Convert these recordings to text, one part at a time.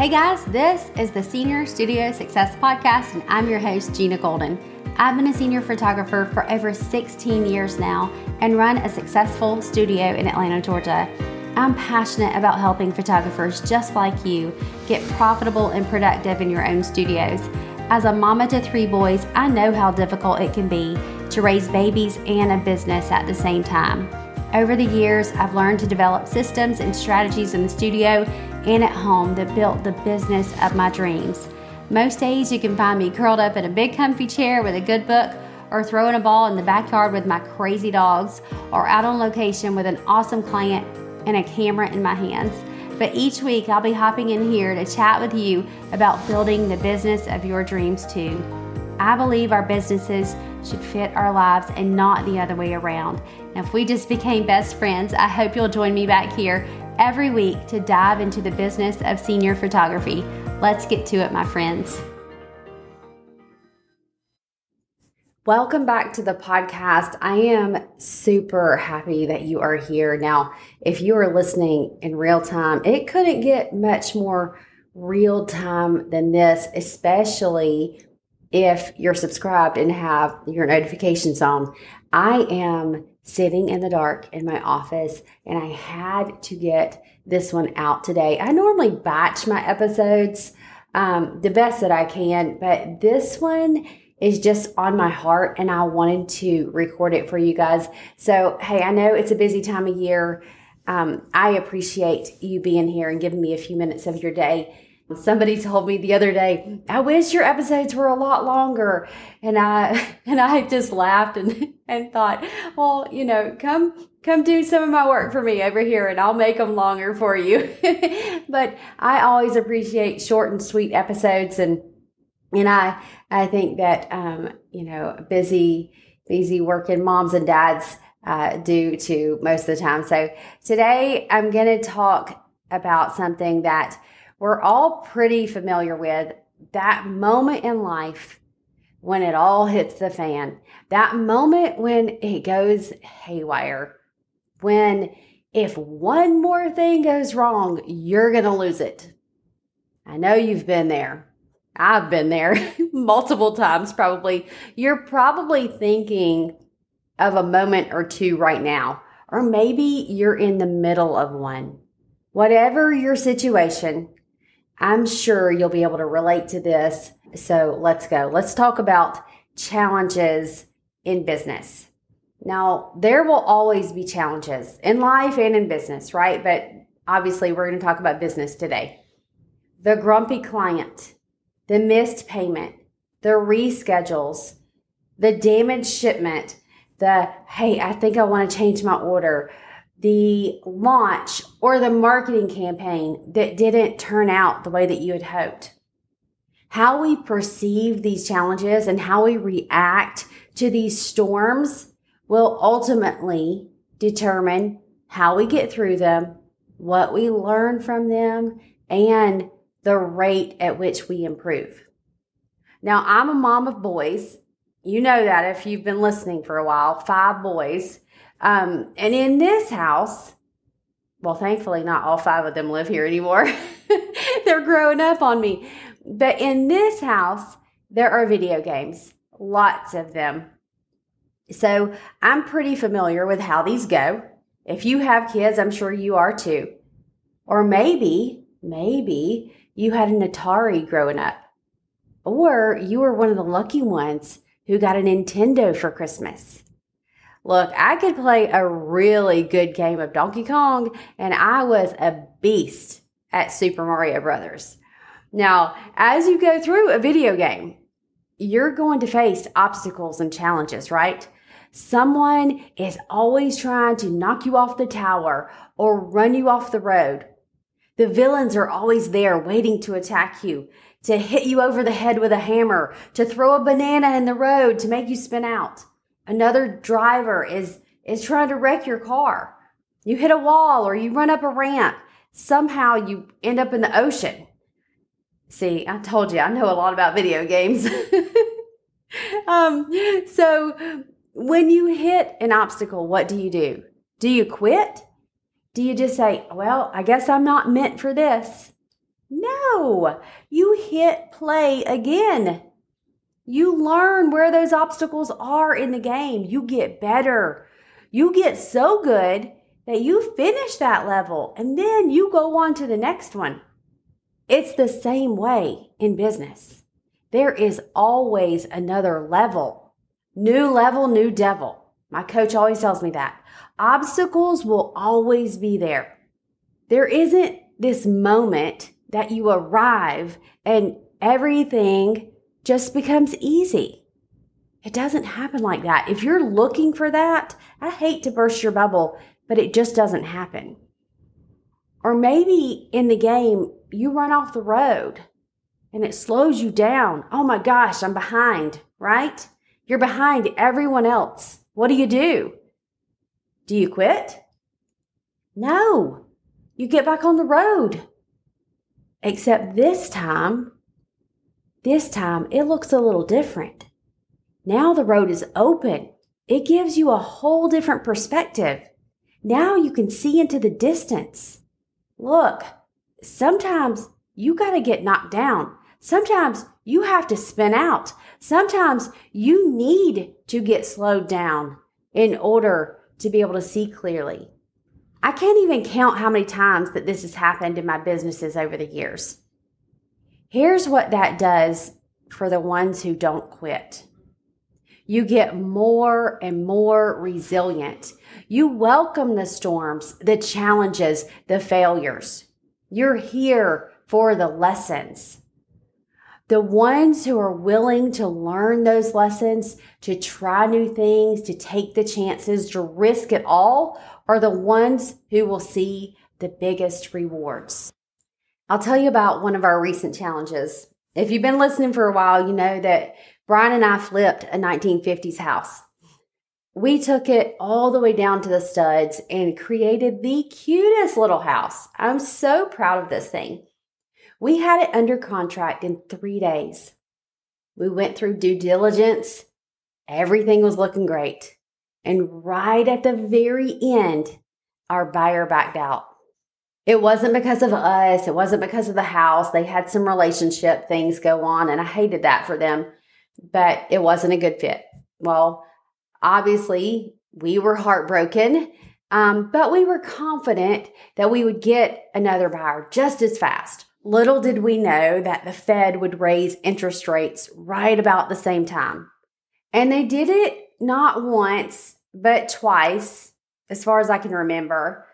Hey guys, this is the Senior Studio Success Podcast, and I'm your host, Gina Golden. I've been a senior photographer for over 16 years now and run a successful studio in Atlanta, Georgia. I'm passionate about helping photographers just like you get profitable and productive in your own studios. As a mama to three boys, I know how difficult it can be to raise babies and a business at the same time. Over the years, I've learned to develop systems and strategies in the studio and at home that built the business of my dreams. Most days, you can find me curled up in a big comfy chair with a good book, or throwing a ball in the backyard with my crazy dogs, or out on location with an awesome client and a camera in my hands. But each week, I'll be hopping in here to chat with you about building the business of your dreams too. I believe our businesses should fit our lives and not the other way around. Now, if we just became best friends, I hope you'll join me back here every week to dive into the business of senior photography. Let's get to it, my friends. Welcome back to the podcast. I am super happy that you are here. Now, if you are listening in real time, it couldn't get much more real time than this, especially if you're subscribed and have your notifications on. I am sitting in the dark in my office and I had to get this one out today. I normally batch my episodes um, the best that I can, but this one is just on my heart and I wanted to record it for you guys. So, hey, I know it's a busy time of year. Um, I appreciate you being here and giving me a few minutes of your day Somebody told me the other day, I wish your episodes were a lot longer. And I and I just laughed and, and thought, well, you know, come come do some of my work for me over here and I'll make them longer for you. but I always appreciate short and sweet episodes and and I I think that um, you know, busy busy working moms and dads uh, do too most of the time. So today I'm going to talk about something that we're all pretty familiar with that moment in life when it all hits the fan, that moment when it goes haywire, when if one more thing goes wrong, you're going to lose it. I know you've been there. I've been there multiple times, probably. You're probably thinking of a moment or two right now, or maybe you're in the middle of one. Whatever your situation, I'm sure you'll be able to relate to this. So let's go. Let's talk about challenges in business. Now, there will always be challenges in life and in business, right? But obviously, we're going to talk about business today. The grumpy client, the missed payment, the reschedules, the damaged shipment, the hey, I think I want to change my order, the launch or the marketing campaign that didn't turn out the way that you had hoped. How we perceive these challenges and how we react to these storms will ultimately determine how we get through them, what we learn from them, and the rate at which we improve. Now, I'm a mom of boys. You know that if you've been listening for a while, five boys. Um, and in this house, well, thankfully, not all five of them live here anymore. They're growing up on me. But in this house, there are video games, lots of them. So I'm pretty familiar with how these go. If you have kids, I'm sure you are too. Or maybe, maybe you had an Atari growing up. Or you were one of the lucky ones who got a Nintendo for Christmas. Look, I could play a really good game of Donkey Kong, and I was a beast at Super Mario Brothers. Now, as you go through a video game, you're going to face obstacles and challenges, right? Someone is always trying to knock you off the tower or run you off the road. The villains are always there waiting to attack you, to hit you over the head with a hammer, to throw a banana in the road to make you spin out. Another driver is is trying to wreck your car. You hit a wall or you run up a ramp. Somehow you end up in the ocean. See, I told you I know a lot about video games. um, so when you hit an obstacle, what do you do? Do you quit? Do you just say, well, I guess I'm not meant for this? No, you hit play again. You learn where those obstacles are in the game. You get better. You get so good that you finish that level and then you go on to the next one. It's the same way in business. There is always another level. New level, new devil. My coach always tells me that. Obstacles will always be there. There isn't this moment that you arrive and everything just becomes easy. It doesn't happen like that. If you're looking for that, I hate to burst your bubble, but it just doesn't happen. Or maybe in the game, you run off the road and it slows you down. Oh my gosh, I'm behind, right? You're behind everyone else. What do you do? Do you quit? No, you get back on the road. Except this time, this time it looks a little different. Now the road is open. It gives you a whole different perspective. Now you can see into the distance. Look, sometimes you got to get knocked down. Sometimes you have to spin out. Sometimes you need to get slowed down in order to be able to see clearly. I can't even count how many times that this has happened in my businesses over the years. Here's what that does for the ones who don't quit. You get more and more resilient. You welcome the storms, the challenges, the failures. You're here for the lessons. The ones who are willing to learn those lessons, to try new things, to take the chances, to risk it all are the ones who will see the biggest rewards. I'll tell you about one of our recent challenges. If you've been listening for a while, you know that Brian and I flipped a 1950s house. We took it all the way down to the studs and created the cutest little house. I'm so proud of this thing. We had it under contract in three days. We went through due diligence. Everything was looking great. And right at the very end, our buyer backed out. It wasn't because of us, it wasn't because of the house. They had some relationship things go on, and I hated that for them, but it wasn't a good fit. Well, obviously, we were heartbroken, um, but we were confident that we would get another buyer just as fast. Little did we know that the Fed would raise interest rates right about the same time. And they did it not once, but twice, as far as I can remember.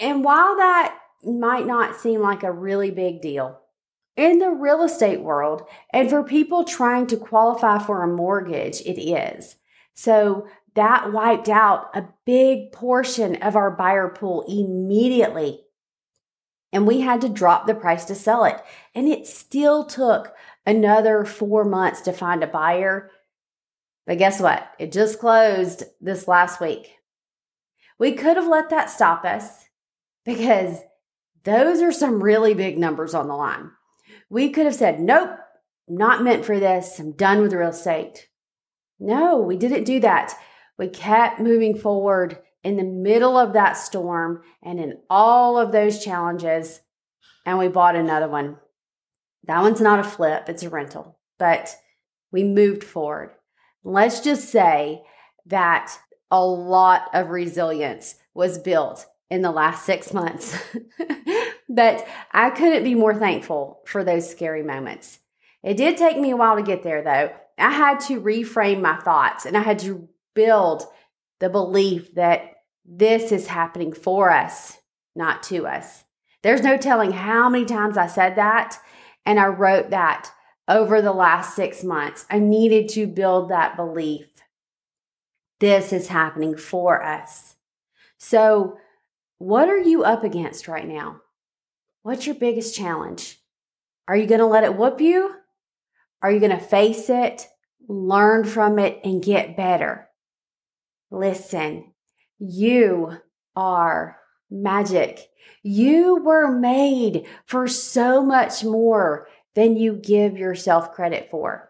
And while that might not seem like a really big deal, in the real estate world, and for people trying to qualify for a mortgage, it is. So that wiped out a big portion of our buyer pool immediately. And we had to drop the price to sell it. And it still took another four months to find a buyer but guess what? It just closed this last week. We could have let that stop us because those are some really big numbers on the line. We could have said, nope, not meant for this. I'm done with real estate. No, we didn't do that. We kept moving forward in the middle of that storm and in all of those challenges, and we bought another one. That one's not a flip, it's a rental, but we moved forward. Let's just say that a lot of resilience was built in the last six months. but I couldn't be more thankful for those scary moments. It did take me a while to get there, though. I had to reframe my thoughts and I had to build the belief that this is happening for us, not to us. There's no telling how many times I said that and I wrote that over the last six months. I needed to build that belief. This is happening for us. So, what are you up against right now? What's your biggest challenge? Are you going to let it whoop you? Are you going to face it, learn from it, and get better? Listen, you are magic. You were made for so much more than you give yourself credit for.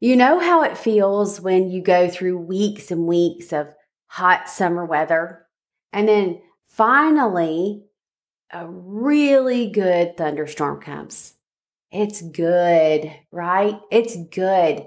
You know how it feels when you go through weeks and weeks of hot summer weather, and then finally, a really good thunderstorm comes. It's good, right? It's good.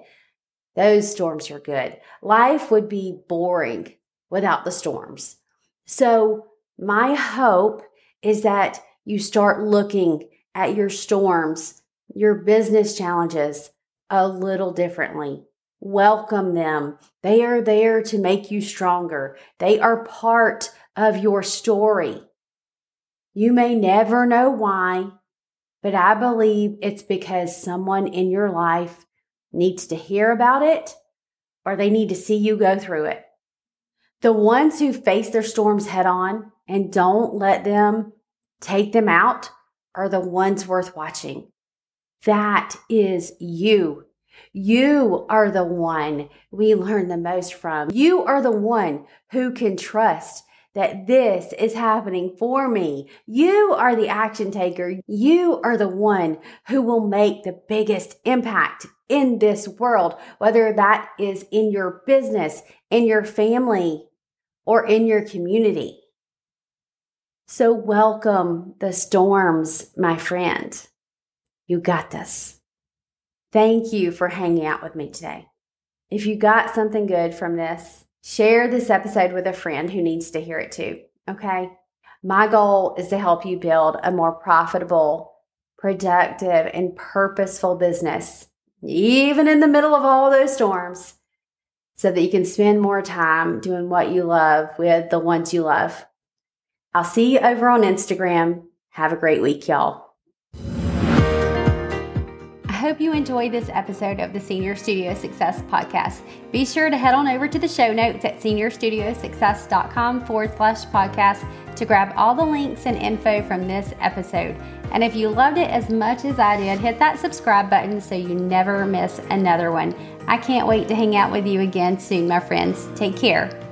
Those storms are good. Life would be boring without the storms. So, my hope is that you start looking at your storms, your business challenges a little differently. Welcome them. They are there to make you stronger. They are part of your story. You may never know why, but I believe it's because someone in your life needs to hear about it or they need to see you go through it. The ones who face their storms head on and don't let them take them out are the ones worth watching. That is you. You are the one we learn the most from. You are the one who can trust that this is happening for me. You are the action taker. You are the one who will make the biggest impact in this world, whether that is in your business, in your family, or in your community. So, welcome the storms, my friend. You got this. Thank you for hanging out with me today. If you got something good from this, share this episode with a friend who needs to hear it too. Okay. My goal is to help you build a more profitable, productive, and purposeful business, even in the middle of all those storms, so that you can spend more time doing what you love with the ones you love. I'll see you over on Instagram. Have a great week, y'all. I hope you enjoyed this episode of the Senior Studio Success Podcast. Be sure to head on over to the show notes at seniorstudiosuccess.com forward slash podcast to grab all the links and info from this episode. And if you loved it as much as I did, hit that subscribe button so you never miss another one. I can't wait to hang out with you again soon, my friends. Take care.